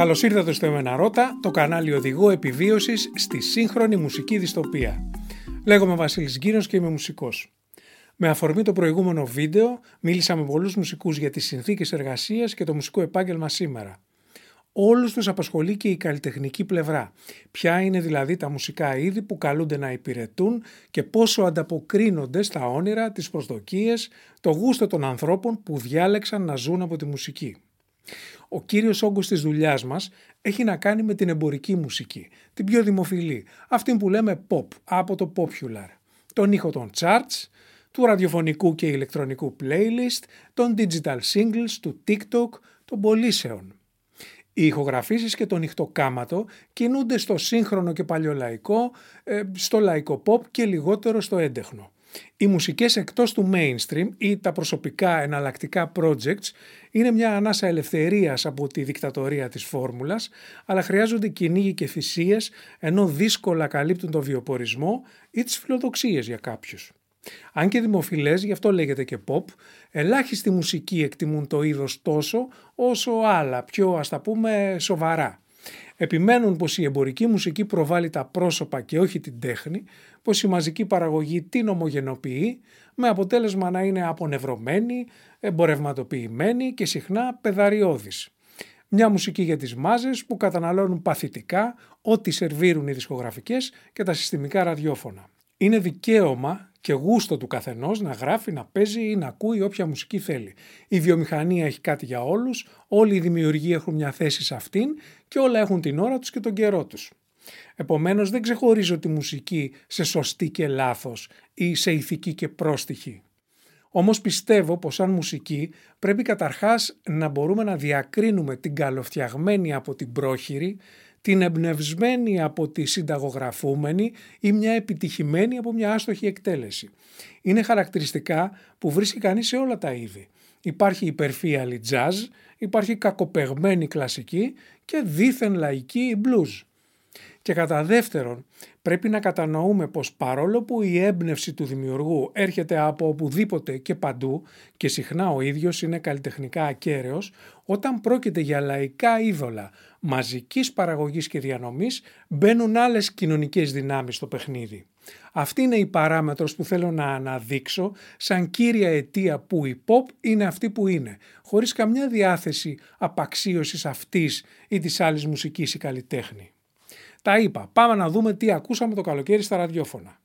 Καλώς ήρθατε στο Εμένα Ρώτα, το κανάλι οδηγό επιβίωσης στη σύγχρονη μουσική δυστοπία. Λέγομαι Βασίλης Γκίνος και είμαι μουσικός. Με αφορμή το προηγούμενο βίντεο, μίλησα με πολλούς μουσικούς για τις συνθήκες εργασίας και το μουσικό επάγγελμα σήμερα. Όλους τους απασχολεί και η καλλιτεχνική πλευρά. Ποια είναι δηλαδή τα μουσικά είδη που καλούνται να υπηρετούν και πόσο ανταποκρίνονται στα όνειρα, τις προσδοκίες, το γούστο των ανθρώπων που διάλεξαν να ζουν από τη μουσική. Ο κύριος όγκος της δουλειάς μας έχει να κάνει με την εμπορική μουσική, την πιο δημοφιλή, αυτή που λέμε pop, από το popular, τον ήχο των charts, του ραδιοφωνικού και ηλεκτρονικού playlist, των digital singles, του TikTok, των πωλήσεων. Οι ηχογραφήσεις και το νυχτοκάματο κινούνται στο σύγχρονο και παλιολαϊκό, ε, στο λαϊκό pop και λιγότερο στο έντεχνο. Οι μουσικές εκτός του mainstream ή τα προσωπικά εναλλακτικά projects είναι μια ανάσα ελευθερίας από τη δικτατορία της φόρμουλας, αλλά χρειάζονται κυνήγοι και θυσίες ενώ δύσκολα καλύπτουν το βιοπορισμό ή τις φιλοδοξίες για κάποιους. Αν και δημοφιλές, γι' αυτό λέγεται και pop, ελάχιστοι μουσικοί εκτιμούν το είδος τόσο όσο άλλα, πιο ας τα πούμε σοβαρά. Επιμένουν πως η εμπορική μουσική προβάλλει τα πρόσωπα και όχι την τέχνη, πως η μαζική παραγωγή την ομογενοποιεί, με αποτέλεσμα να είναι απονευρωμένη, εμπορευματοποιημένη και συχνά πεδαριώδης. Μια μουσική για τις μάζες που καταναλώνουν παθητικά ό,τι σερβίρουν οι δισκογραφικές και τα συστημικά ραδιόφωνα. Είναι δικαίωμα και γούστο του καθενός να γράφει, να παίζει ή να ακούει όποια μουσική θέλει. Η βιομηχανία έχει κάτι για όλους, όλοι οι δημιουργοί έχουν μια θέση σε αυτήν και όλα έχουν την ώρα τους και τον καιρό τους. Επομένως δεν ξεχωρίζω τη μουσική σε σωστή και λάθος ή σε ηθική και πρόστιχη. Όμως πιστεύω πως σαν μουσική πρέπει καταρχάς να μπορούμε να διακρίνουμε την καλοφτιαγμένη από την πρόχειρη, την εμπνευσμένη από τη συνταγογραφούμενη ή μια επιτυχημένη από μια άστοχη εκτέλεση. Είναι χαρακτηριστικά που βρίσκει κανείς σε όλα τα είδη. Υπάρχει υπερφύαλη jazz, υπάρχει κακοπεγμένη κλασική και δίθεν λαϊκή blues. Και κατά δεύτερον, πρέπει να κατανοούμε πως παρόλο που η έμπνευση του δημιουργού έρχεται από οπουδήποτε και παντού και συχνά ο ίδιος είναι καλλιτεχνικά ακέραιος, όταν πρόκειται για λαϊκά είδωλα μαζικής παραγωγής και διανομής μπαίνουν άλλες κοινωνικές δυνάμεις στο παιχνίδι. Αυτή είναι η παράμετρος που θέλω να αναδείξω σαν κύρια αιτία που η pop είναι αυτή που είναι, χωρίς καμιά διάθεση απαξίωσης αυτής ή της άλλης μουσικής ή καλλιτέχνη. Τα είπα, πάμε να δούμε τι ακούσαμε το καλοκαίρι στα ραδιόφωνα.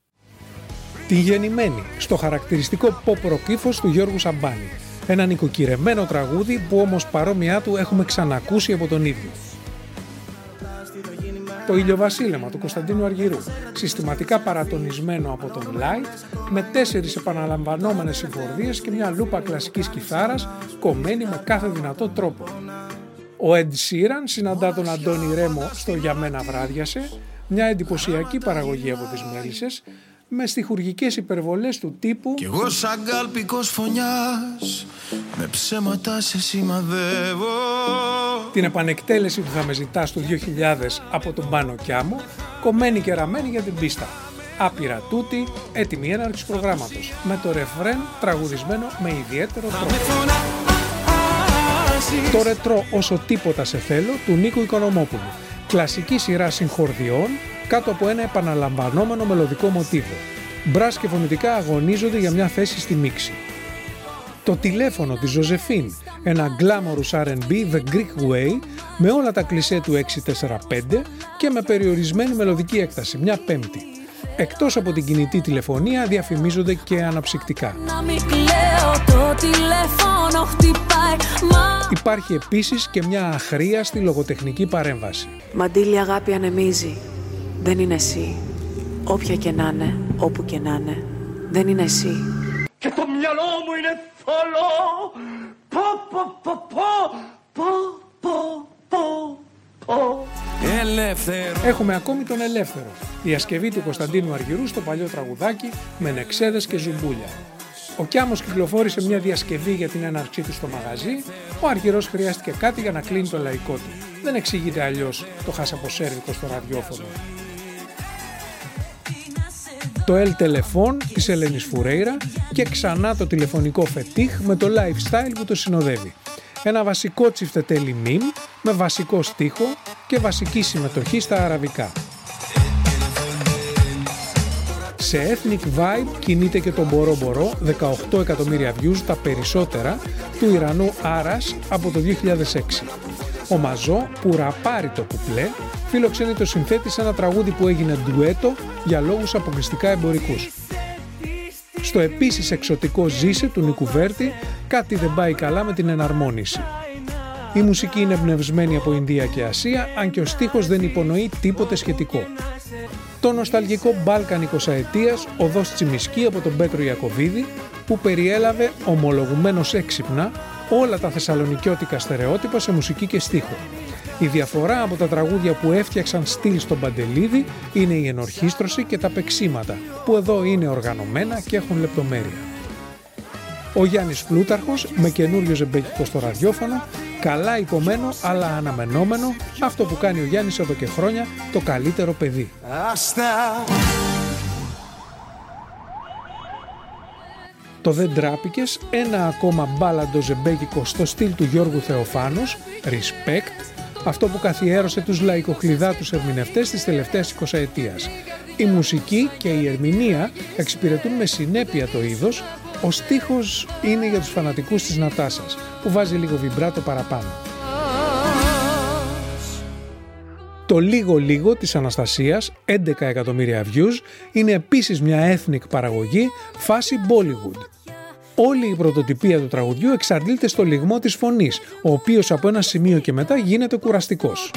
Την γεννημένη, στο χαρακτηριστικό pop rock του Γιώργου Σαμπάνη. Ένα νοικοκυρεμένο τραγούδι που όμως παρόμοιά του έχουμε ξανακούσει από τον ίδιο. Το ηλιοβασίλεμα του Κωνσταντίνου Αργυρού, συστηματικά παρατονισμένο από τον Light, με τέσσερις επαναλαμβανόμενες συμφορδίες και μια λούπα κλασικής κιθάρας κομμένη με κάθε δυνατό τρόπο. Ο Ed Sheeran συναντά τον Αντώνη Ρέμο στο «Για μένα βράδιασε», μια εντυπωσιακή παραγωγή από τις Μέλισσες, με στιχουργικές υπερβολές του τύπου Κι εγώ σαν κάλπικος φωνιάς με ψέματα σε σημαδεύω την επανεκτέλεση του «Θα με ζητάς» του 2000 από τον Πάνο Κιάμο, κομμένη και ραμμένη για την πίστα. Άπειρα τούτη, έτοιμη έναρξη προγράμματος, με το ρεφρέν τραγουδισμένο με ιδιαίτερο τρόπο. Το ρετρό όσο τίποτα σε θέλω του Νίκου Οικονομόπουλου. Κλασική σειρά συγχορδιών κάτω από ένα επαναλαμβανόμενο μελωδικό μοτίβο. Μπρας και φωνητικά αγωνίζονται για μια θέση στη μίξη. Το τηλέφωνο της Ζωζεφίν, ένα glamorous R&B The Greek Way με όλα τα κλισέ του 645 και με περιορισμένη μελωδική έκταση, μια πέμπτη. Εκτός από την κινητή τηλεφωνία διαφημίζονται και αναψυκτικά. Υπάρχει επίσης και μια αχρίαστη λογοτεχνική παρέμβαση. Μαντήλη αγάπη ανεμίζει. Δεν είναι εσύ. Όποια και να είναι, όπου και να είναι. Δεν είναι εσύ. Και το μυαλό μου είναι θολό. Πω, πω, πω, πω, πω, πω, πω, Ελεύθερο Έχουμε ακόμη τον Ελεύθερο, διασκευή του Κωνσταντίνου Αργυρού στο παλιό τραγουδάκι με νεξέδες και ζουμπούλια. Ο Κιάμος κυκλοφόρησε μια διασκευή για την έναρξή του στο μαγαζί, ο Αργυρός χρειάστηκε κάτι για να κλείνει το λαϊκό του. Δεν εξηγείται αλλιώς το χάσαποσέρβικο στο ραδιόφωνο. Το El Telefon της Ελένης Φουρέιρα και ξανά το τηλεφωνικό φετίχ με το lifestyle που το συνοδεύει. Ένα βασικό τσιφτετέλι μιμ με βασικό στίχο και βασική συμμετοχή στα αραβικά. Σε Ethnic Vibe κινείται και το Μπορό Μπορό, 18 εκατομμύρια views, τα περισσότερα, του Ιρανού Άρας από το 2006. Ο Μαζό, που ραπάρει το κουπλέ, φιλοξενεί το συνθέτη σε ένα τραγούδι που έγινε ντουέτο για λόγους αποκλειστικά εμπορικούς. Στο επίσης εξωτικό «Ζήσε» του Νικουβέρτη κάτι δεν πάει καλά με την εναρμόνιση. Η μουσική είναι εμπνευσμένη από Ινδία και Ασία, αν και ο στίχος δεν υπονοεί τίποτε σχετικό. Το νοσταλγικό Balkan 20 ετίας οδός Τσιμισκή από τον Πέτρο Ιακωβίδη, που περιέλαβε ομολογουμένως έξυπνα όλα τα θεσσαλονικιώτικα στερεότυπα σε μουσική και στίχο. Η διαφορά από τα τραγούδια που έφτιαξαν στυλ στον Παντελίδη είναι η ενορχίστρωση και τα πεξίματα, που εδώ είναι οργανωμένα και έχουν λεπτομέρεια. Ο Γιάννης Πλούταρχος με καινούριο ζεμπέκικο στο ραδιόφωνο, καλά υπομένο αλλά αναμενόμενο, αυτό που κάνει ο Γιάννης εδώ και χρόνια, το καλύτερο παιδί. Το Δεν Τράπηκες, ένα ακόμα μπάλαντο ζεμπέκικο στο στυλ του Γιώργου Θεοφάνους, Respect, αυτό που καθιέρωσε τους λαϊκοχλειδάτους ερμηνευτές της τελευταίας 20 ετίας. Η μουσική και η ερμηνεία εξυπηρετούν με συνέπεια το είδος, ο στίχος είναι για τους φανατικούς της Νατάσας, που βάζει λίγο βιμπράτο παραπάνω. Το λίγο λίγο της Αναστασίας, 11 εκατομμύρια views, είναι επίσης μια ethnic παραγωγή φάση Bollywood. Όλη η πρωτοτυπία του τραγουδιού εξαντλείται στο λιγμό της φωνής, ο οποίος από ένα σημείο και μετά γίνεται κουραστικός.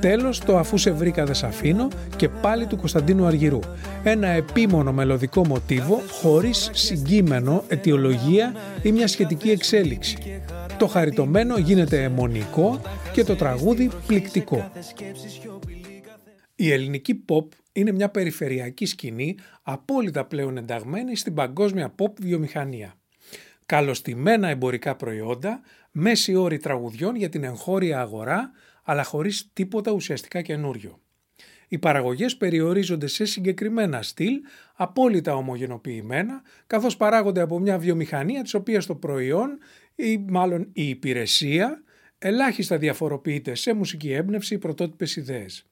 Τέλος το «Αφού σε βρήκα δε αφήνω» και πάλι του Κωνσταντίνου Αργυρού. Ένα επίμονο μελωδικό μοτίβο χωρίς συγκείμενο, αιτιολογία ή μια σχετική εξέλιξη. Το χαριτωμένο γίνεται αιμονικό και το τραγούδι πληκτικό. Η ελληνική pop είναι μια περιφερειακή σκηνή απόλυτα πλέον ενταγμένη στην παγκόσμια pop βιομηχανία. Καλωστημένα εμπορικά προϊόντα, μέση όρη τραγουδιών για την εγχώρια αγορά, αλλά χωρίς τίποτα ουσιαστικά καινούριο. Οι παραγωγές περιορίζονται σε συγκεκριμένα στυλ, απόλυτα ομογενοποιημένα, καθώς παράγονται από μια βιομηχανία της οποίας το προϊόν ή μάλλον η υπηρεσία ελάχιστα διαφοροποιείται σε μουσική έμπνευση ή πρωτότυπες ιδέες.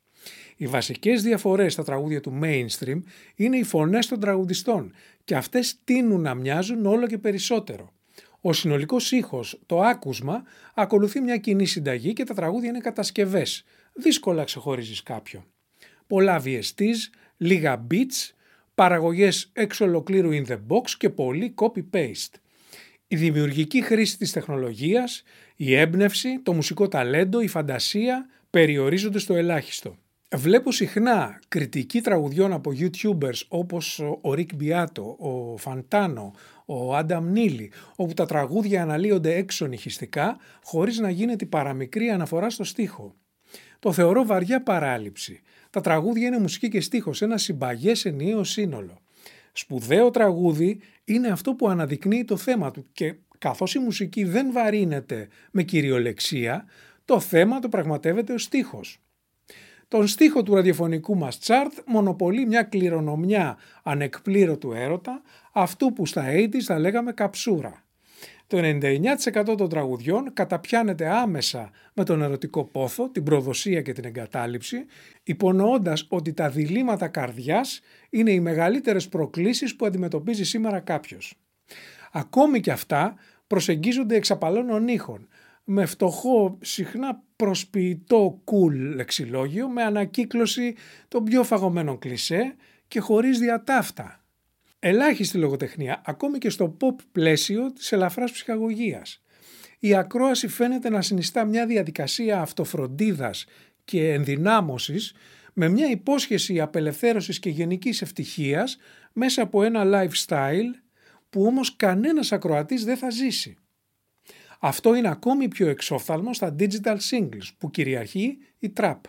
Οι βασικές διαφορές στα τραγούδια του mainstream είναι οι φωνές των τραγουδιστών και αυτές τείνουν να μοιάζουν όλο και περισσότερο. Ο συνολικός ήχος, το άκουσμα, ακολουθεί μια κοινή συνταγή και τα τραγούδια είναι κατασκευές. Δύσκολα ξεχωρίζεις κάποιο. Πολλά VSTs, λίγα beats, παραγωγές εξ ολοκλήρου in the box και πολύ copy-paste. Η δημιουργική χρήση της τεχνολογίας, η έμπνευση, το μουσικό ταλέντο, η φαντασία περιορίζονται στο ελάχιστο. Βλέπω συχνά κριτική τραγουδιών από YouTubers όπως ο Rick Beato, ο Φαντάνο, ο Άνταμ Νίλι, όπου τα τραγούδια αναλύονται έξω νυχιστικά χωρίς να γίνεται παραμικρή αναφορά στο στίχο. Το θεωρώ βαριά παράληψη. Τα τραγούδια είναι μουσική και στίχος, ένα συμπαγές ενιαίο σύνολο. Σπουδαίο τραγούδι είναι αυτό που αναδεικνύει το θέμα του και καθώς η μουσική δεν βαρύνεται με κυριολεξία, το θέμα το πραγματεύεται ο στίχος. Τον στίχο του ραδιοφωνικού μας τσάρτ μονοπολεί μια κληρονομιά ανεκπλήρωτου έρωτα, αυτού που στα 80's θα λέγαμε καψούρα. Το 99% των τραγουδιών καταπιάνεται άμεσα με τον ερωτικό πόθο, την προδοσία και την εγκατάλειψη, υπονοώντας ότι τα διλήμματα καρδιάς είναι οι μεγαλύτερες προκλήσεις που αντιμετωπίζει σήμερα κάποιος. Ακόμη και αυτά προσεγγίζονται εξ απαλών ήχων, με φτωχό, συχνά προσποιητό cool λεξιλόγιο, με ανακύκλωση των πιο φαγωμένων κλισέ και χωρίς διατάφτα. Ελάχιστη λογοτεχνία, ακόμη και στο pop πλαίσιο της ελαφράς ψυχαγωγίας. Η ακρόαση φαίνεται να συνιστά μια διαδικασία αυτοφροντίδας και ενδυνάμωσης με μια υπόσχεση απελευθέρωσης και γενικής ευτυχίας μέσα από ένα lifestyle που όμως κανένας ακροατής δεν θα ζήσει. Αυτό είναι ακόμη πιο εξόφθαλμο στα digital singles που κυριαρχεί η trap.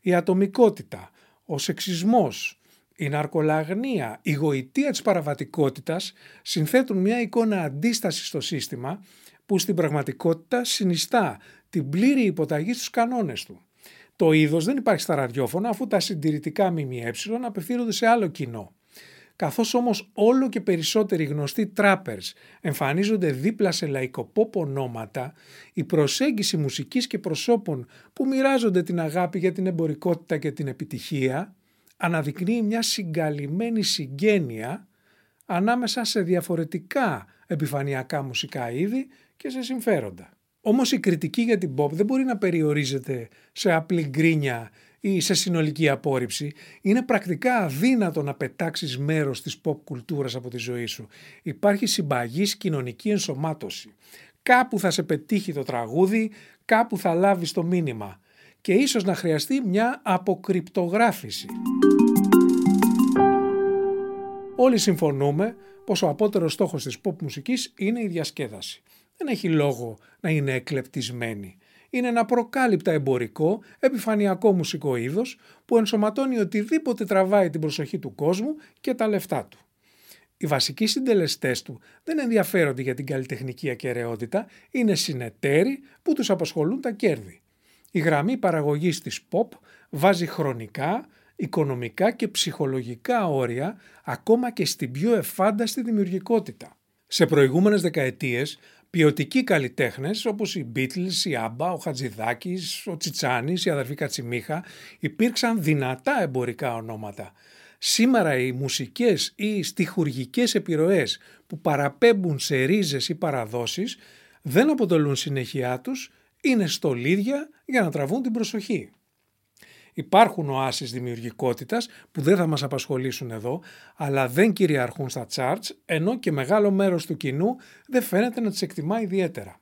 Η ατομικότητα, ο σεξισμός, η ναρκολαγνία, η γοητεία της παραβατικότητας συνθέτουν μια εικόνα αντίστασης στο σύστημα που στην πραγματικότητα συνιστά την πλήρη υποταγή στους κανόνες του. Το είδος δεν υπάρχει στα ραδιόφωνα αφού τα συντηρητικά ΜΜΕ απευθύνονται σε άλλο κοινό. Καθώς όμως όλο και περισσότεροι γνωστοί trappers εμφανίζονται δίπλα σε λαϊκοπόπ ονόματα, η προσέγγιση μουσικής και προσώπων που μοιράζονται την αγάπη για την εμπορικότητα και την επιτυχία αναδεικνύει μια συγκαλυμμένη συγγένεια ανάμεσα σε διαφορετικά επιφανειακά μουσικά είδη και σε συμφέροντα. Όμως η κριτική για την pop δεν μπορεί να περιορίζεται σε απλή γκρίνια ή σε συνολική απόρριψη. Είναι πρακτικά αδύνατο να πετάξεις μέρος της pop κουλτούρας από τη ζωή σου. Υπάρχει συμπαγής κοινωνική ενσωμάτωση. Κάπου θα σε πετύχει το τραγούδι, κάπου θα λάβεις το μήνυμα και ίσως να χρειαστεί μια αποκρυπτογράφηση. Όλοι συμφωνούμε πως ο απότερος στόχος της pop μουσικής είναι η διασκέδαση. Δεν έχει λόγο να είναι εκλεπτισμένη. Είναι ένα προκάλυπτα εμπορικό, επιφανειακό μουσικό είδος που ενσωματώνει οτιδήποτε τραβάει την προσοχή του κόσμου και τα λεφτά του. Οι βασικοί συντελεστές του δεν ενδιαφέρονται για την καλλιτεχνική ακαιρεότητα, είναι συνεταίροι που τους απασχολούν τα κέρδη. Η γραμμή παραγωγής της pop βάζει χρονικά, οικονομικά και ψυχολογικά όρια ακόμα και στην πιο εφάνταστη δημιουργικότητα. Σε προηγούμενες δεκαετίες, ποιοτικοί καλλιτέχνες όπως οι Beatles, η Άμπα, ο Χατζηδάκης, ο Τσιτσάνης, η αδερφή Κατσιμίχα υπήρξαν δυνατά εμπορικά ονόματα. Σήμερα οι μουσικές ή στιχουργικές επιρροές που παραπέμπουν σε ρίζες ή παραδόσεις δεν αποτελούν συνεχεία τους, είναι στολίδια για να τραβούν την προσοχή. Υπάρχουν οάσεις δημιουργικότητας που δεν θα μας απασχολήσουν εδώ, αλλά δεν κυριαρχούν στα charts, ενώ και μεγάλο μέρος του κοινού δεν φαίνεται να τις εκτιμά ιδιαίτερα.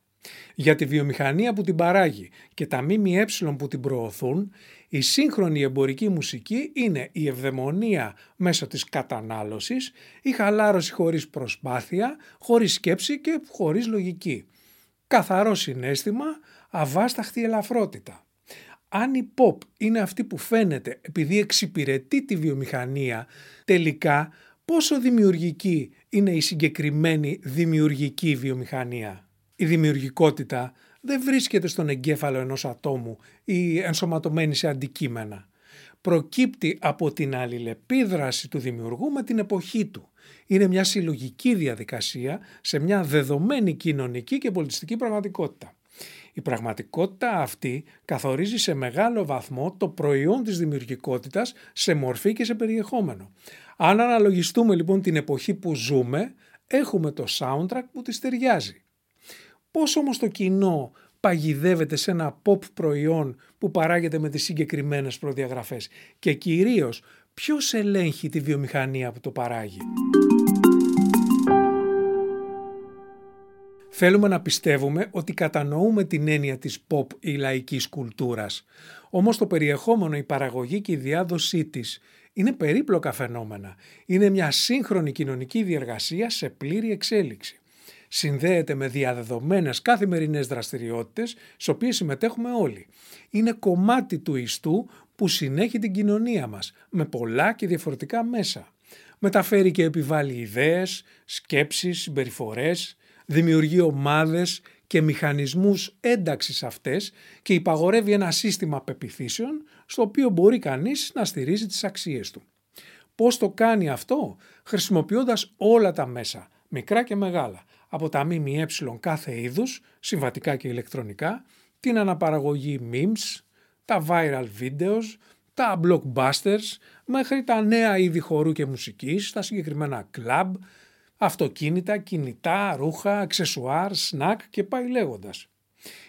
Για τη βιομηχανία που την παράγει και τα ΜΜΕ που την προωθούν, η σύγχρονη εμπορική μουσική είναι η ευδαιμονία μέσω της κατανάλωσης, η χαλάρωση χωρίς προσπάθεια, χωρίς σκέψη και χωρίς λογική. Καθαρό συνέστημα, αβάσταχτη ελαφρότητα αν η pop είναι αυτή που φαίνεται επειδή εξυπηρετεί τη βιομηχανία, τελικά πόσο δημιουργική είναι η συγκεκριμένη δημιουργική βιομηχανία; Η δημιουργικότητα δεν βρίσκεται στον εγκέφαλο ενός ατόμου ή ενσωματωμένη σε αντικείμενα. Προκύπτει από την αλληλεπίδραση του δημιουργού με την εποχή του. Είναι μια συλλογική διαδικασία σε μια δεδομένη κοινωνική και πολιτιστική πραγματικότητα. Η πραγματικότητα αυτή καθορίζει σε μεγάλο βαθμό το προϊόν της δημιουργικότητας σε μορφή και σε περιεχόμενο. Αν αναλογιστούμε λοιπόν την εποχή που ζούμε, έχουμε το soundtrack που της ταιριάζει. Πώς όμως το κοινό παγιδεύεται σε ένα pop προϊόν που παράγεται με τις συγκεκριμένες προδιαγραφές; Και κυρίως ποιος ελέγχει τη βιομηχανία που το παράγει; Θέλουμε να πιστεύουμε ότι κατανοούμε την έννοια της pop ή λαϊκής κουλτούρας. Όμως το περιεχόμενο, η παραγωγή και η διάδοσή της είναι περίπλοκα φαινόμενα. Είναι μια σύγχρονη κοινωνική διεργασία σε πλήρη εξέλιξη. Συνδέεται με διαδεδομένες καθημερινές δραστηριότητες, στις οποίες συμμετέχουμε όλοι. Είναι κομμάτι του ιστού που συνέχει την κοινωνία μας, με πολλά και διαφορετικά μέσα. Μεταφέρει και επιβάλλει ιδέες, σκέψεις, συμπεριφορές, δημιουργεί ομάδες και μηχανισμούς ένταξης αυτές και υπαγορεύει ένα σύστημα πεπιθήσεων στο οποίο μπορεί κανείς να στηρίζει τις αξίες του. Πώς το κάνει αυτό; Χρησιμοποιώντας όλα τα μέσα, μικρά και μεγάλα, από τα ΜΜΕ κάθε είδους, συμβατικά και ηλεκτρονικά, την αναπαραγωγή memes, τα viral videos, τα blockbusters, μέχρι τα νέα είδη χορού και μουσικής, τα συγκεκριμένα club, αυτοκίνητα, κινητά, ρούχα, αξεσουάρ, σνακ και πάει λέγοντας.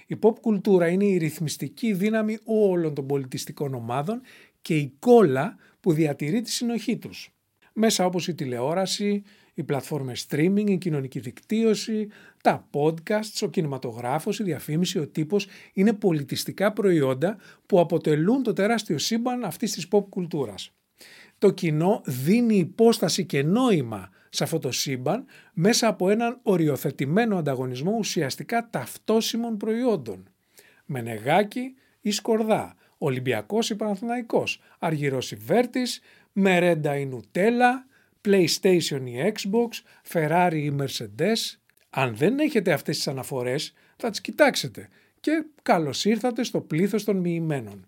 Η pop κουλτούρα είναι η ρυθμιστική δύναμη όλων των πολιτιστικών ομάδων και η κόλλα που διατηρεί τη συνοχή τους. Μέσα όπως η τηλεόραση, οι πλατφόρμες streaming, η κοινωνική δικτύωση, τα podcasts, ο κινηματογράφος, η διαφήμιση, ο τύπος είναι πολιτιστικά προϊόντα που αποτελούν το τεράστιο σύμπαν αυτής της pop κουλτούρας. Το κοινό δίνει υπόσταση και νόημα σε αυτό το σύμπαν μέσα από έναν οριοθετημένο ανταγωνισμό ουσιαστικά ταυτόσιμων προϊόντων. Μενεγάκι ή σκορδά, Ολυμπιακός ή Παναθηναϊκός, Αργυρός ή Βέρτης, Μερέντα ή Νουτέλα, PlayStation ή Xbox, Ferrari ή Mercedes. Αν δεν έχετε αυτές τις αναφορές θα τις κοιτάξετε και καλώς ήρθατε στο πλήθος των μοιημένων.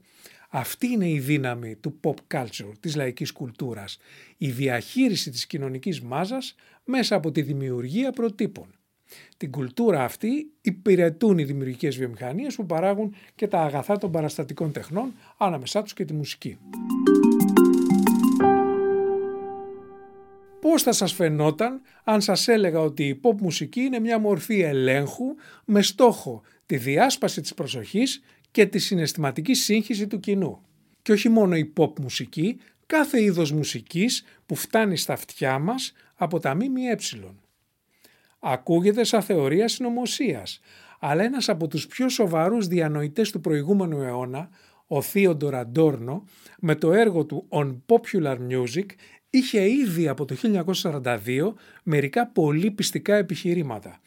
Αυτή είναι η δύναμη του pop culture, της λαϊκής κουλτούρας, η διαχείριση της κοινωνικής μάζας μέσα από τη δημιουργία προτύπων. Την κουλτούρα αυτή υπηρετούν οι δημιουργικές βιομηχανίες που παράγουν και τα αγαθά των παραστατικών τεχνών, ανάμεσά τους και τη μουσική. Πώς θα σας φαινόταν αν σας έλεγα ότι η pop μουσική είναι μια μορφή ελέγχου με στόχο τη διάσπαση της προσοχής και τη συναισθηματική σύγχυση του κοινού. Και όχι μόνο η pop μουσική, κάθε είδος μουσικής που φτάνει στα αυτιά μας από τα ΜΜΕ. Ακούγεται σαν θεωρία συνωμοσίας, αλλά ένας από τους πιο σοβαρούς διανοητές του προηγούμενου αιώνα, ο Θείοντορ Αντόρνο, με το έργο του On Popular Music, είχε ήδη από το 1942 μερικά πολύ πιστικά επιχειρήματα.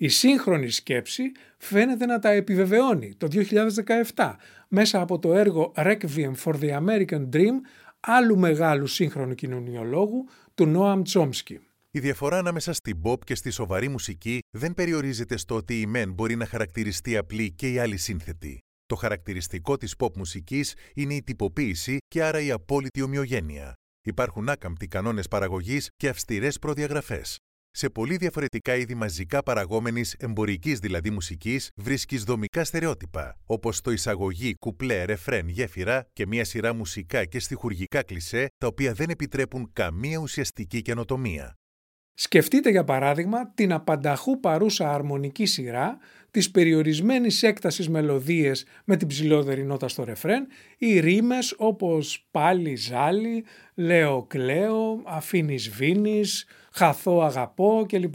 Η σύγχρονη σκέψη φαίνεται να τα επιβεβαιώνει το 2017 μέσα από το έργο Requiem for the American Dream άλλου μεγάλου σύγχρονου κοινωνιολόγου του Νόαμ Τσόμσκι. Η διαφορά ανάμεσα στην pop και στη σοβαρή μουσική δεν περιορίζεται στο ότι η μεν μπορεί να χαρακτηριστεί απλή και η άλλη σύνθετη. Το χαρακτηριστικό της pop μουσικής είναι η τυποποίηση και άρα η απόλυτη ομοιογένεια. Υπάρχουν άκαμπτοι κανόνες παραγωγής και αυστηρές προδιαγραφές. Σε πολύ διαφορετικά είδη μαζικά παραγόμενης εμπορικής δηλαδή μουσικής βρίσκεις δομικά στερεότυπα, όπως το εισαγωγή, κουπλέ, ρεφρέν, γέφυρα και μια σειρά μουσικά και στοιχουργικά κλισέ, τα οποία δεν επιτρέπουν καμία ουσιαστική καινοτομία. Σκεφτείτε για παράδειγμα την απανταχού παρούσα αρμονική σειρά, τις περιορισμένης έκτασης μελωδίες με την ψηλότερη νότα στο ρεφρέν ή ρήμες όπως πάλι ζάλι, λέω κλαίω, αφήνεις βίνεις, χαθώ αγαπώ κλπ.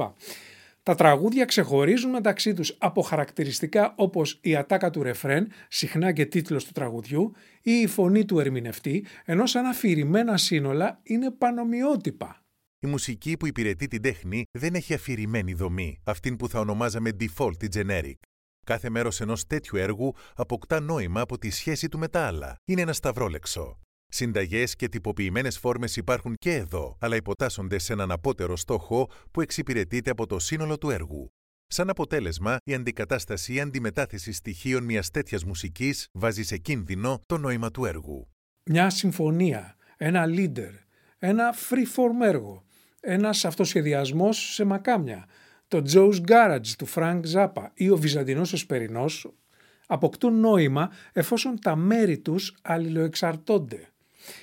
Τα τραγούδια ξεχωρίζουν μεταξύ τους από χαρακτηριστικά όπως η ατάκα του ρεφρέν, συχνά και τίτλος του τραγουδιού, ή η φωνή του ερμηνευτή, ενώ σαν αφηρημένα σύνολα είναι πανομοιότυπα. Η μουσική που υπηρετεί την τέχνη δεν έχει αφηρημένη δομή, αυτήν που θα ονομάζαμε default ή generic. Κάθε μέρος ενός τέτοιου έργου αποκτά νόημα από τη σχέση του με τα άλλα. Είναι ένα σταυρόλεξο. Συνταγές και τυποποιημένες φόρμες υπάρχουν και εδώ, αλλά υποτάσσονται σε έναν απότερο στόχο που εξυπηρετείται από το σύνολο του έργου. Σαν αποτέλεσμα, η αντικατάσταση ή αντιμετάθεση στοιχείων μιας τέτοιας μουσικής βάζει σε κίνδυνο το νόημα του έργου. Μια συμφωνία, ένα leader, ένα free-form έργο, ένας αυτοσχεδιασμός σε μακάμια, το Joe's Garage του Frank Zappa ή ο Βυζαντινός Εσπερινός αποκτούν νόημα εφόσον τα μέρη τους αλληλοεξαρτώνται.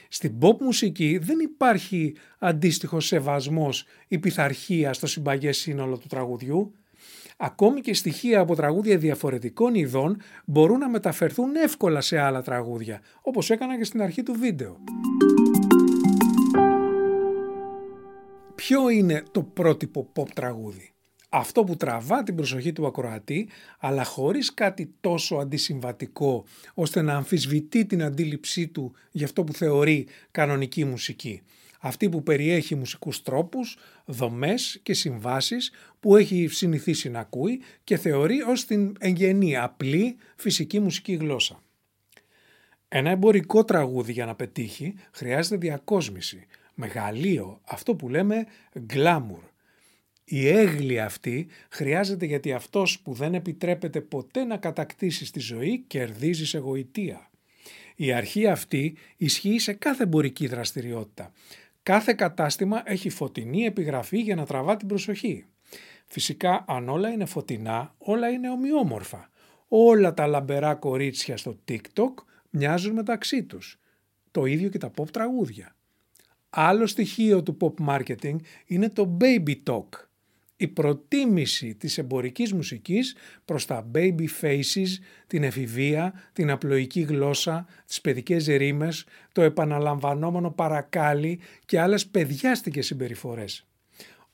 Στην pop μουσική δεν υπάρχει αντίστοιχο σεβασμός ή πειθαρχία στο συμπαγές σύνολο του τραγουδιού. Ακόμη και στοιχεία από τραγούδια διαφορετικών ειδών μπορούν να μεταφερθούν εύκολα σε άλλα τραγούδια, όπως έκανα και στην αρχή του βίντεο. Ποιο είναι το πρότυπο pop τραγούδι; Αυτό που τραβά την προσοχή του ακροατή, αλλά χωρίς κάτι τόσο αντισυμβατικό, ώστε να αμφισβητεί την αντίληψή του για αυτό που θεωρεί κανονική μουσική. Αυτή που περιέχει μουσικούς τρόπους, δομές και συμβάσεις που έχει συνηθίσει να ακούει και θεωρεί ως την εγγενή, απλή, φυσική μουσική γλώσσα. Ένα εμπορικό τραγούδι για να πετύχει χρειάζεται διακόσμηση, μεγαλείο, αυτό που λέμε glamour. Η έγλη αυτή χρειάζεται γιατί αυτός που δεν επιτρέπεται ποτέ να κατακτήσει στη ζωή κερδίζει σε γοητεία. Η αρχή αυτή ισχύει σε κάθε εμπορική δραστηριότητα. Κάθε κατάστημα έχει φωτεινή επιγραφή για να τραβά την προσοχή. Φυσικά αν όλα είναι φωτεινά, όλα είναι ομοιόμορφα. Όλα τα λαμπερά κορίτσια στο TikTok μοιάζουν μεταξύ τους. Το ίδιο και τα pop τραγούδια. Άλλο στοιχείο του pop marketing είναι το baby talk. Η προτίμηση της εμπορικής μουσικής προς τα baby faces, την εφηβεία, την απλοϊκή γλώσσα, τις παιδικές ρήμες, το επαναλαμβανόμενο παρακάλι και άλλες παιδιάστικες συμπεριφορές.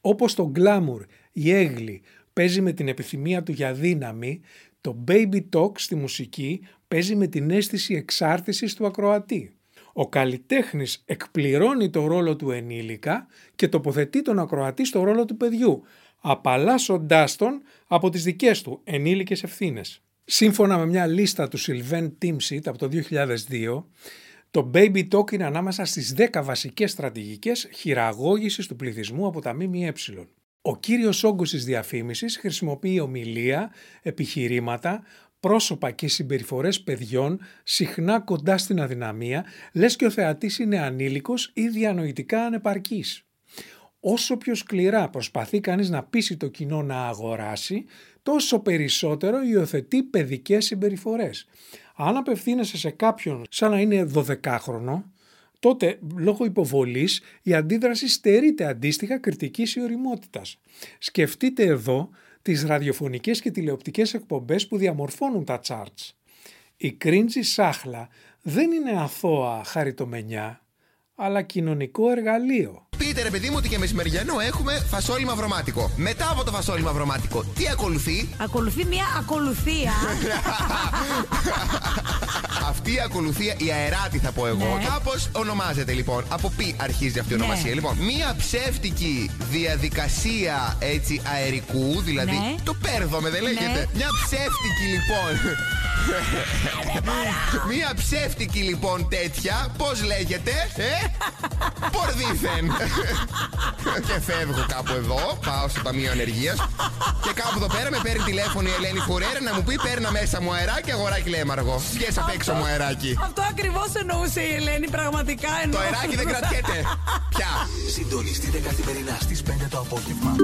Όπως το glamour, η έγλη, παίζει με την επιθυμία του για δύναμη, το baby talk στη μουσική παίζει με την αίσθηση εξάρτησης του ακροατή. Ο καλλιτέχνης εκπληρώνει το ρόλο του ενήλικα και τοποθετεί τον ακροατή στο ρόλο του παιδιού, απαλλάσσοντάς τον από τις δικές του ενήλικες ευθύνες. Σύμφωνα με μια λίστα του Sylvain Timsit από το 2002, το Baby Talk είναι ανάμεσα στις 10 βασικές στρατηγικές χειραγώγησης του πληθυσμού από τα ΜΜΕ. Ο κύριος όγκος της διαφήμισης χρησιμοποιεί ομιλία, επιχειρήματα, πρόσωπα και συμπεριφορές παιδιών συχνά κοντά στην αδυναμία, λες και ο θεατής είναι ανήλικος ή διανοητικά ανεπαρκής. Όσο πιο σκληρά προσπαθεί κανείς να πείσει το κοινό να αγοράσει, τόσο περισσότερο υιοθετεί παιδικές συμπεριφορές. Αν απευθύνεσαι σε κάποιον σαν να είναι 12χρονο, τότε λόγω υποβολής η αντίδραση στερείται αντίστοιχα κριτικής ή οριμότητας. Σκεφτείτε εδώ τις ραδιοφωνικές και τηλεοπτικές εκπομπές που διαμορφώνουν τα charts. Η κρίντζη σάχλα δεν είναι αθώα χαριτομενιά, αλλά κοινωνικό εργαλείο. Πείτε ρε παιδί μου ότι και μεσημεριανό έχουμε φασόλι μαυρομάτικο. Μετά από το φασόλι μαυρομάτικο, τι ακολουθεί; Ακολουθεί μια ακολουθία. Αυτή η ακολουθία, η αεράτη θα πω εγώ, Ναι. κάπως ονομάζεται λοιπόν. Από πι αρχίζει αυτή η Ναι. ονομασία. Λοιπόν, μία ψεύτικη διαδικασία έτσι αερικού, δηλαδή. Ναι. Το πέρδομε, δεν λέγεται. Ναι. Μια ψεύτικη λοιπόν. Μία ψεύτικη λοιπόν τέτοια, πώς λέγεται, ε; Πορδίθεν. και φεύγω κάπου εδώ, πάω στο Ταμείο Ενεργεία. και κάπου εδώ πέρα με παίρνει τηλέφωνο η Ελένη Φουρέρα να μου πει: Παίρνα μέσα μου αεράκι, αγοράκι λέμαργο. Βγες απ' έξω μου αεράκι. Αυτό ακριβώς εννοούσε η Ελένη, πραγματικά Το εννοούσε. αεράκι δεν κρατιέται. Πια. Συντονιστείτε καθημερινά στις 5 το απόγευμα.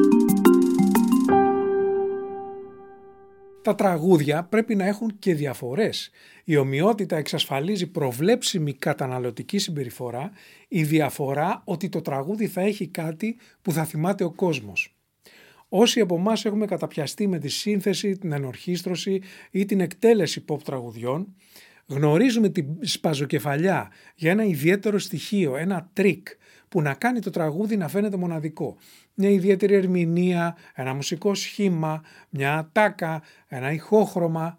Τα τραγούδια πρέπει να έχουν και διαφορές. Η ομοιότητα εξασφαλίζει προβλέψιμη καταναλωτική συμπεριφορά, η διαφορά ότι το τραγούδι θα έχει κάτι που θα θυμάται ο κόσμος. Όσοι από εμάς έχουμε καταπιαστεί με τη σύνθεση, την ενορχίστρωση ή την εκτέλεση pop τραγουδιών, γνωρίζουμε την σπαζοκεφαλιά για ένα ιδιαίτερο στοιχείο, ένα τρικ που να κάνει το τραγούδι να φαίνεται μοναδικό. Μια ιδιαίτερη ερμηνεία, ένα μουσικό σχήμα, μια ατάκα, ένα ηχόχρωμα,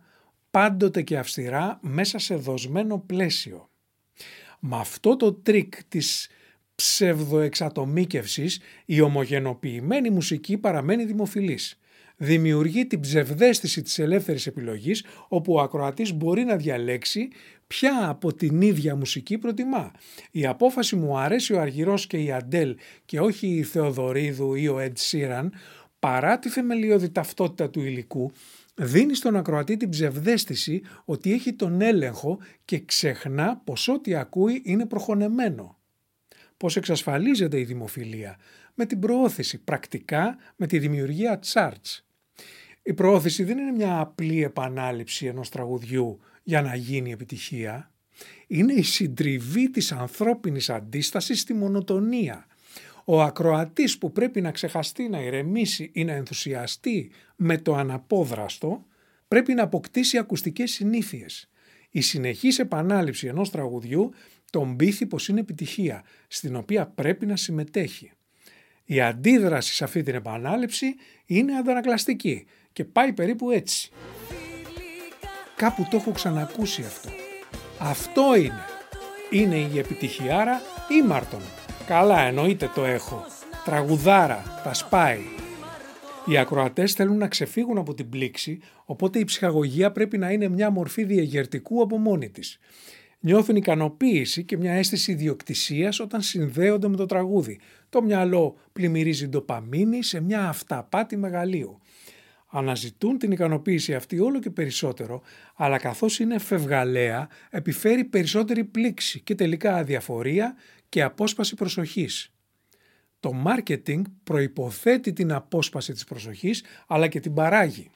πάντοτε και αυστηρά μέσα σε δοσμένο πλαίσιο. Με αυτό το τρικ της ψευδοεξατομίκευσης η ομογενοποιημένη μουσική παραμένει δημοφιλής. Δημιουργεί την ψευδαίσθηση της ελεύθερης επιλογής όπου ο ακροατής μπορεί να διαλέξει ποια από την ίδια μουσική προτιμά. Η απόφαση μου αρέσει ο Αργυρός και η Αντέλ και όχι η Θεοδωρίδου ή ο Ed Sheeran παρά τη θεμελιώδη ταυτότητα του υλικού δίνει στον ακροατή την ψευδέστηση ότι έχει τον έλεγχο και ξεχνά πως ό,τι ακούει είναι προχωνεμένο. Πώς εξασφαλίζεται η δημοφιλία; Με την προώθηση, πρακτικά με τη δημιουργία charts. Η προώθηση δεν είναι μια απλή επανάληψη ενός τραγουδιού για να γίνει επιτυχία. Είναι η συντριβή της ανθρώπινης αντίστασης στη μονοτονία. Ο ακροατής που πρέπει να ξεχαστεί, να ηρεμήσει ή να ενθουσιαστεί με το αναπόδραστο πρέπει να αποκτήσει ακουστικές συνήθειες. Η συνεχής επανάληψη ενός τραγουδιού τον πείθει πως είναι επιτυχία, στην οποία πρέπει να συμμετέχει. Η αντίδραση σε αυτή την επανάληψη είναι αντανακλαστική και πάει περίπου έτσι. Κάπου το έχω ξανακούσει αυτό. Αυτό είναι. Είναι η επιτυχιάρα ή Μάρτον. Καλά εννοείται το έχω. Τραγουδάρα, τα σπάει. Οι ακροατές θέλουν να ξεφύγουν από την πλήξη, οπότε η ψυχαγωγία πρέπει να είναι μια μορφή διαγερτικού από μόνη της. Νιώθουν ικανοποίηση και μια αίσθηση ιδιοκτησίας όταν συνδέονται με το τραγούδι. Το μυαλό πλημμυρίζει ντοπαμίνη σε μια αυταπάτη μεγαλείου. Αναζητούν την ικανοποίηση αυτή όλο και περισσότερο, αλλά καθώς είναι φευγαλαία, επιφέρει περισσότερη πλήξη και τελικά αδιαφορία και απόσπαση προσοχής. Το μάρκετινγκ προϋποθέτει την απόσπαση της προσοχής, αλλά και την παράγει.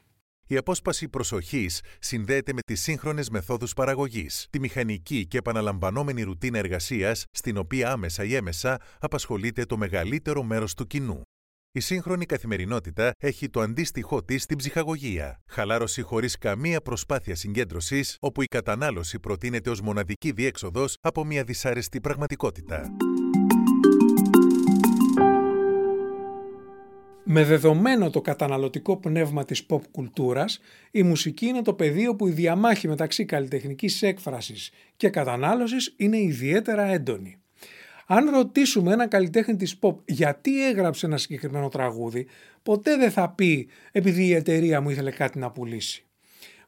Η απόσπαση προσοχής συνδέεται με τις σύγχρονες μεθόδους παραγωγής, τη μηχανική και επαναλαμβανόμενη ρουτίνα εργασίας, στην οποία άμεσα ή έμεσα απασχολείται το μεγαλύτερο μέρος του κοινού. Η σύγχρονη καθημερινότητα έχει το αντίστοιχό της στην ψυχαγωγία. Χαλάρωση χωρίς καμία προσπάθεια συγκέντρωσης, όπου η κατανάλωση προτείνεται ως μοναδική διέξοδος από μια δυσάρεστη πραγματικότητα. Με δεδομένο το καταναλωτικό πνεύμα της pop κουλτούρας, η μουσική είναι το πεδίο που η διαμάχη μεταξύ καλλιτεχνικής έκφρασης και κατανάλωσης είναι ιδιαίτερα έντονη. Αν ρωτήσουμε ένα καλλιτέχνη της pop γιατί έγραψε ένα συγκεκριμένο τραγούδι, ποτέ δεν θα πει επειδή η εταιρεία μου ήθελε κάτι να πουλήσει.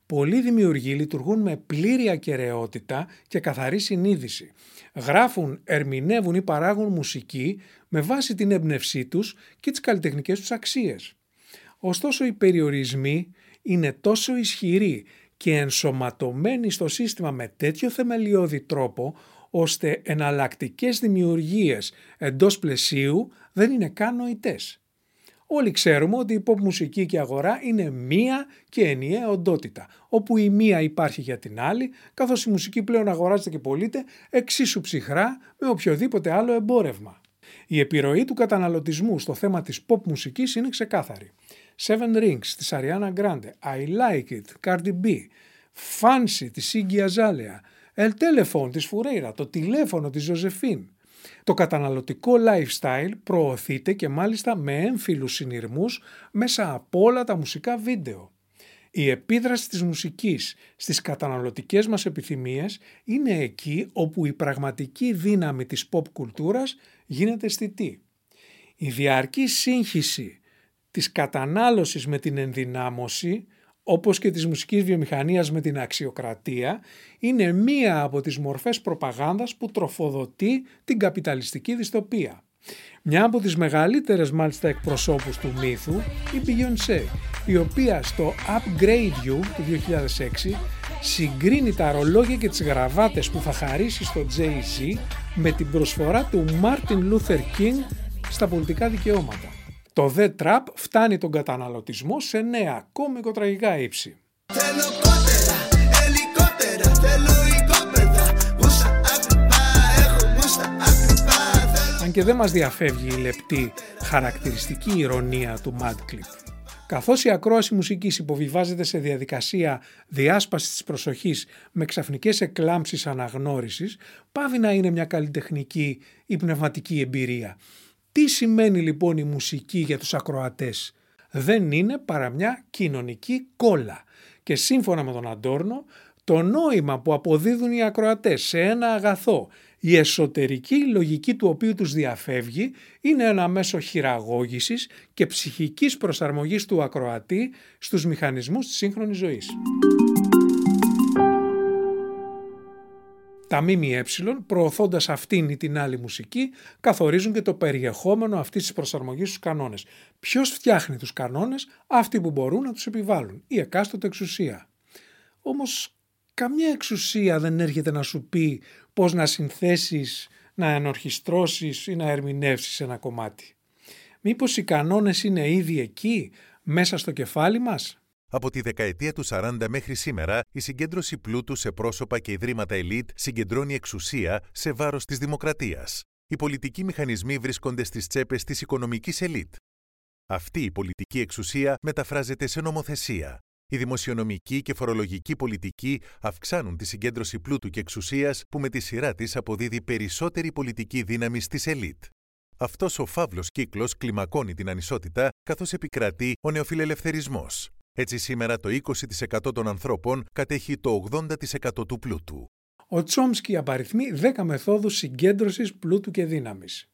Πολλοί δημιουργοί λειτουργούν με πλήρη ακαιρεότητα και καθαρή συνείδηση. Γράφουν, ερμηνεύουν ή παράγουν μουσική με βάση την έμπνευσή τους και τις καλλιτεχνικές τους αξίες. Ωστόσο οι περιορισμοί είναι τόσο ισχυροί και ενσωματωμένη στο σύστημα με τέτοιο θεμελιώδη τρόπο ώστε εναλλακτικές δημιουργίες εντός πλαισίου δεν είναι καν νοητές. Όλοι ξέρουμε ότι η pop μουσική και αγορά είναι μία και ενιαία οντότητα, όπου η μία υπάρχει για την άλλη, καθώς η μουσική πλέον αγοράζεται και πωλείται εξίσου ψυχρά με οποιοδήποτε άλλο εμπόρευμα. Η επιρροή του καταναλωτισμού στο θέμα της pop μουσικής είναι ξεκάθαρη. Seven Rings της Ariana Grande, I Like It, Cardi B, Fancy της Iggy Azalea, El Telephone της Φουρέιρα, το τηλέφωνο της Ζωζεφίν. Το καταναλωτικό lifestyle προωθείται και μάλιστα με έμφυλους συνειρμούς μέσα από όλα τα μουσικά βίντεο. Η επίδραση της μουσικής στις καταναλωτικές μας επιθυμίες είναι εκεί όπου η πραγματική δύναμη της pop κουλτούρας γίνεται αισθητή. Η διαρκή σύγχυση της κατανάλωσης με την ενδυνάμωση όπως και της μουσικής βιομηχανίας με την αξιοκρατία, είναι μία από τις μορφές προπαγάνδας που τροφοδοτεί την καπιταλιστική δυστοπία. Μια από τις μεγαλύτερες μάλιστα εκπροσώπους του μύθου, η Beyoncé, η οποία στο Upgrade You του 2006 συγκρίνει τα ρολόγια και τις γραβάτες που θα χαρίσει στο Jay-Z με την προσφορά του Martin Luther King στα πολιτικά δικαιώματα. Το The Trap φτάνει τον καταναλωτισμό σε νέα κόμικο-τραγικά ύψη. Αν και δεν μας διαφεύγει η λεπτή χαρακτηριστική ηρωνία του Madclip. Καθώς η ακρόαση μουσικής υποβιβάζεται σε διαδικασία διάσπασης της προσοχής με ξαφνικές εκλάμψεις αναγνώρισης, πάβει να είναι μια καλλιτεχνική ή πνευματική εμπειρία τι σημαίνει λοιπόν η μουσική για τους ακροατές; Δεν είναι παρά μια κοινωνική κόλλα. Και σύμφωνα με τον Αντόρνο, το νόημα που αποδίδουν οι ακροατές σε ένα αγαθό, η εσωτερική λογική του οποίου τους διαφεύγει, είναι ένα μέσο χειραγώγησης και ψυχικής προσαρμογής του ακροατή στους μηχανισμούς της σύγχρονης ζωής. Τα ΜΜΕ, προωθώντας αυτήν ή την άλλη μουσική, καθορίζουν και το περιεχόμενο αυτής της προσαρμογής στους κανόνες. Ποιος φτιάχνει τους κανόνες, αυτοί που μπορούν να τους επιβάλλουν, η εκάστοτε εξουσία. Όμως καμία εξουσία δεν έρχεται να σου πει πώς να συνθέσεις, να ενορχιστρώσεις ή να ερμηνεύσεις ένα κομμάτι. Μήπως οι κανόνες είναι ήδη εκεί, μέσα στο κεφάλι μας; Από τη δεκαετία του 40 μέχρι σήμερα, η συγκέντρωση πλούτου σε πρόσωπα και ιδρύματα ελίτ συγκεντρώνει εξουσία σε βάρος της δημοκρατίας. Οι πολιτικοί μηχανισμοί βρίσκονται στις τσέπες της οικονομικής ελίτ. Αυτή η πολιτική εξουσία μεταφράζεται σε νομοθεσία. Η δημοσιονομική και φορολογική πολιτική αυξάνουν τη συγκέντρωση πλούτου και εξουσίας που με τη σειρά της αποδίδει περισσότερη πολιτική δύναμη στις ελίτ. Αυτός ο φαύλος κύκλος κλιμακώνει την ανισότητα καθώς επικρατεί ο νεοφιλελευθερισμός. Έτσι σήμερα το 20% των ανθρώπων κατέχει το 80% του πλούτου. Ο Τσόμσκι απαριθμεί 10 μεθόδους συγκέντρωσης πλούτου και δύναμης.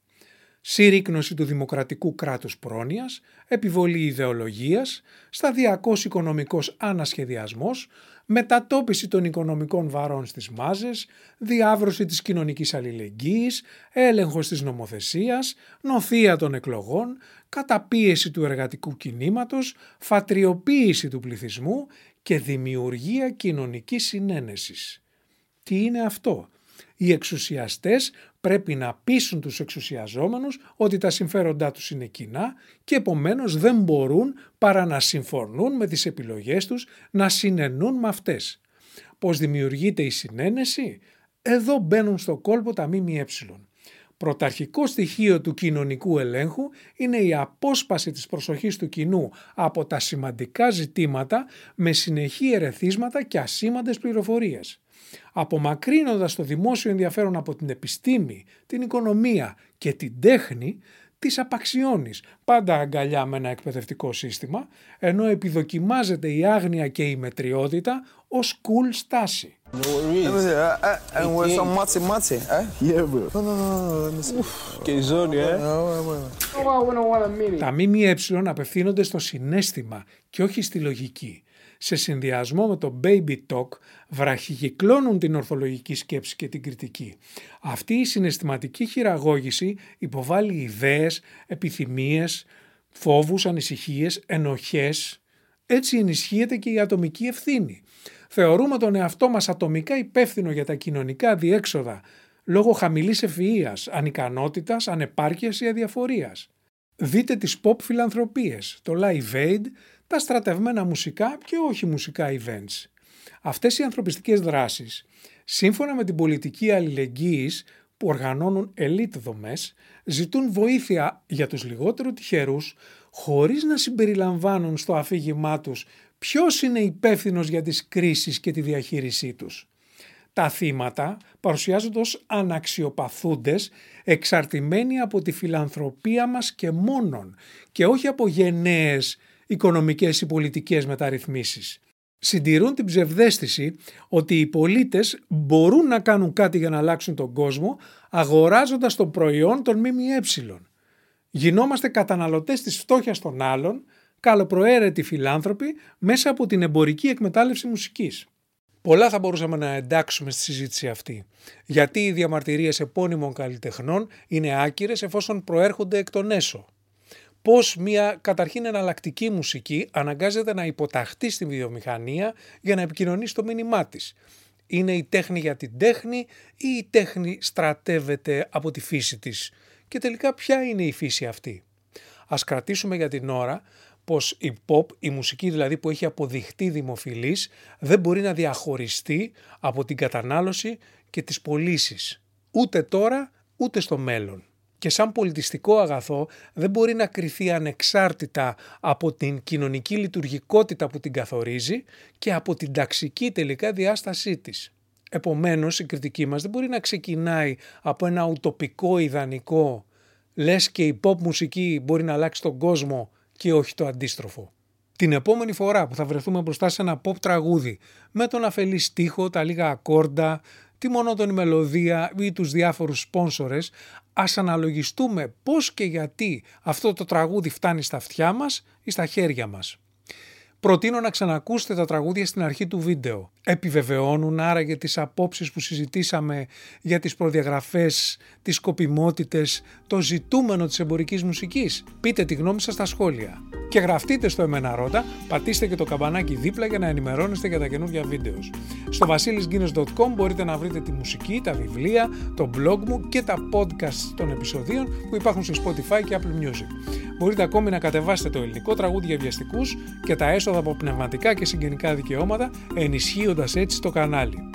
Συρρήκνωση του δημοκρατικού κράτους πρόνοιας, επιβολή ιδεολογίας, σταδιακός οικονομικός ανασχεδιασμός, μετατόπιση των οικονομικών βαρών στις μάζες, διάβρωση της κοινωνικής αλληλεγγύης, έλεγχος της νομοθεσίας, νοθεία των εκλογών, καταπίεση του εργατικού κινήματος, φατριοποίηση του πληθυσμού και δημιουργία κοινωνικής συνένεσης. Τι είναι αυτό; Οι εξουσιαστές πρέπει να πείσουν τους εξουσιαζόμενους ότι τα συμφέροντά τους είναι κοινά και επομένως δεν μπορούν παρά να συμφωνούν με τις επιλογές τους, να συνενούν με αυτές. Πώς δημιουργείται η συνένεση; Εδώ μπαίνουν στο κόλπο τα ΜΜΕ. Πρωταρχικό στοιχείο του κοινωνικού ελέγχου είναι η απόσπαση της προσοχής του κοινού από τα σημαντικά ζητήματα με συνεχή ερεθίσματα και ασήμαντες πληροφορίες. Απομακρύνοντας το δημόσιο ενδιαφέρον από την επιστήμη, την οικονομία και την τέχνη, τις απαξιώνεις πάντα αγκαλιά με ένα εκπαιδευτικό σύστημα, ενώ επιδοκιμάζεται η άγνοια και η μετριότητα ως cool στάση. Τα ΜΜΕ απευθύνονται στο συνέστημα και όχι στη λογική σε συνδυασμό με το baby talk βραχικυκλώνουν την ορθολογική σκέψη και την κριτική. Αυτή η συναισθηματική χειραγώγηση υποβάλλει ιδέες, επιθυμίες, φόβους, ανησυχίες, ενοχές. Έτσι ενισχύεται και η ατομική ευθύνη. Θεωρούμε τον εαυτό μας ατομικά υπεύθυνο για τα κοινωνικά διέξοδα λόγω χαμηλής ευφυΐας, ανικανότητας, ανεπάρκειας ή αδιαφορίας. Δείτε τις pop φιλανθρωπίες, το Live Aid, τα στρατευμένα μουσικά και όχι μουσικά events. Αυτές οι ανθρωπιστικές δράσεις, σύμφωνα με την πολιτική αλληλεγγύης που οργανώνουν ελίτ δομές, ζητούν βοήθεια για τους λιγότερο τυχερούς, χωρίς να συμπεριλαμβάνουν στο αφήγημά τους ποιος είναι υπεύθυνος για τις κρίσεις και τη διαχείρισή τους. Τα θύματα παρουσιάζονται ως αναξιοπαθούντες εξαρτημένοι από τη φιλανθρωπία μας και μόνον και όχι από γενναίες οικονομικές ή πολιτικές μεταρρυθμίσεις. Συντηρούν την ψευδέστηση ότι οι πολίτες μπορούν να κάνουν κάτι για να αλλάξουν τον κόσμο αγοράζοντας το προϊόν των ΜΜΕ. Γινόμαστε καταναλωτές της φτώχειας των άλλων, καλοπροαίρετοι φιλάνθρωποι μέσα από την εμπορική εκμετάλλευση μουσικής. Πολλά θα μπορούσαμε να εντάξουμε στη συζήτηση αυτή. Γιατί οι διαμαρτυρίες επώνυμων καλλιτεχνών είναι άκυρες εφόσον προέρχονται εκ των έσω. Πώς μια καταρχήν εναλλακτική μουσική αναγκάζεται να υποταχθεί στη βιομηχανία για να επικοινωνήσει το μήνυμά της; Είναι η τέχνη για την τέχνη ή η τέχνη στρατεύεται από τη φύση της; Και τελικά ποια είναι η φύση αυτή; Ας κρατήσουμε για την ώρα πως η pop, η μουσική δηλαδή που έχει αποδειχτεί δημοφιλής, δεν μπορεί να διαχωριστεί από την κατανάλωση και τις πωλήσεις. Ούτε τώρα, ούτε στο μέλλον. Και σαν πολιτιστικό αγαθό δεν μπορεί να κριθεί ανεξάρτητα από την κοινωνική λειτουργικότητα που την καθορίζει και από την ταξική τελικά διάστασή της. Επομένως η κριτική μας δεν μπορεί να ξεκινάει από ένα ουτοπικό ιδανικό λες και η pop μουσική μπορεί να αλλάξει τον κόσμο και όχι το αντίστροφο. Την επόμενη φορά που θα βρεθούμε μπροστά σε ένα pop τραγούδι με τον αφελή στίχο, τα λίγα ακόρντα, τη μονότονη μελωδία ή τους διάφορους σπόνσορες, ας αναλογιστούμε πώς και γιατί αυτό το τραγούδι φτάνει στα αυτιά μας ή στα χέρια μας. Προτείνω να ξανακούσετε τα τραγούδια στην αρχή του βίντεο. Επιβεβαιώνουν άραγε τις απόψεις που συζητήσαμε για τις προδιαγραφές, τις σκοπιμότητες, το ζητούμενο της εμπορικής μουσικής. Πείτε τη γνώμη σας στα σχόλια. Και γραφτείτε στο Εμένα Ρώτα, πατήστε και το καμπανάκι δίπλα για να ενημερώνεστε για τα καινούργια βίντεος. Στο vasilisguinness.com μπορείτε να βρείτε τη μουσική, τα βιβλία, το blog μου και τα podcast των επεισοδίων που υπάρχουν στο Spotify και Apple Music. Μπορείτε ακόμη να κατεβάσετε το ελληνικό τραγούδι για βιαστικούς και τα έσοδα από πνευματικά και συγγενικά δικαιώματα, ενισχύοντας έτσι το κανάλι.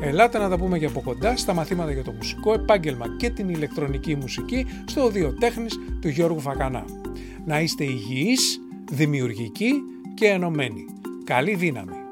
Ελάτε να τα πούμε και από κοντά στα μαθήματα για το μουσικό επάγγελμα και την ηλεκτρονική μουσική στο Οδείο Τέχνης του Γιώργου Φακανά. Να είστε υγιείς, δημιουργικοί και ενωμένοι. Καλή δύναμη!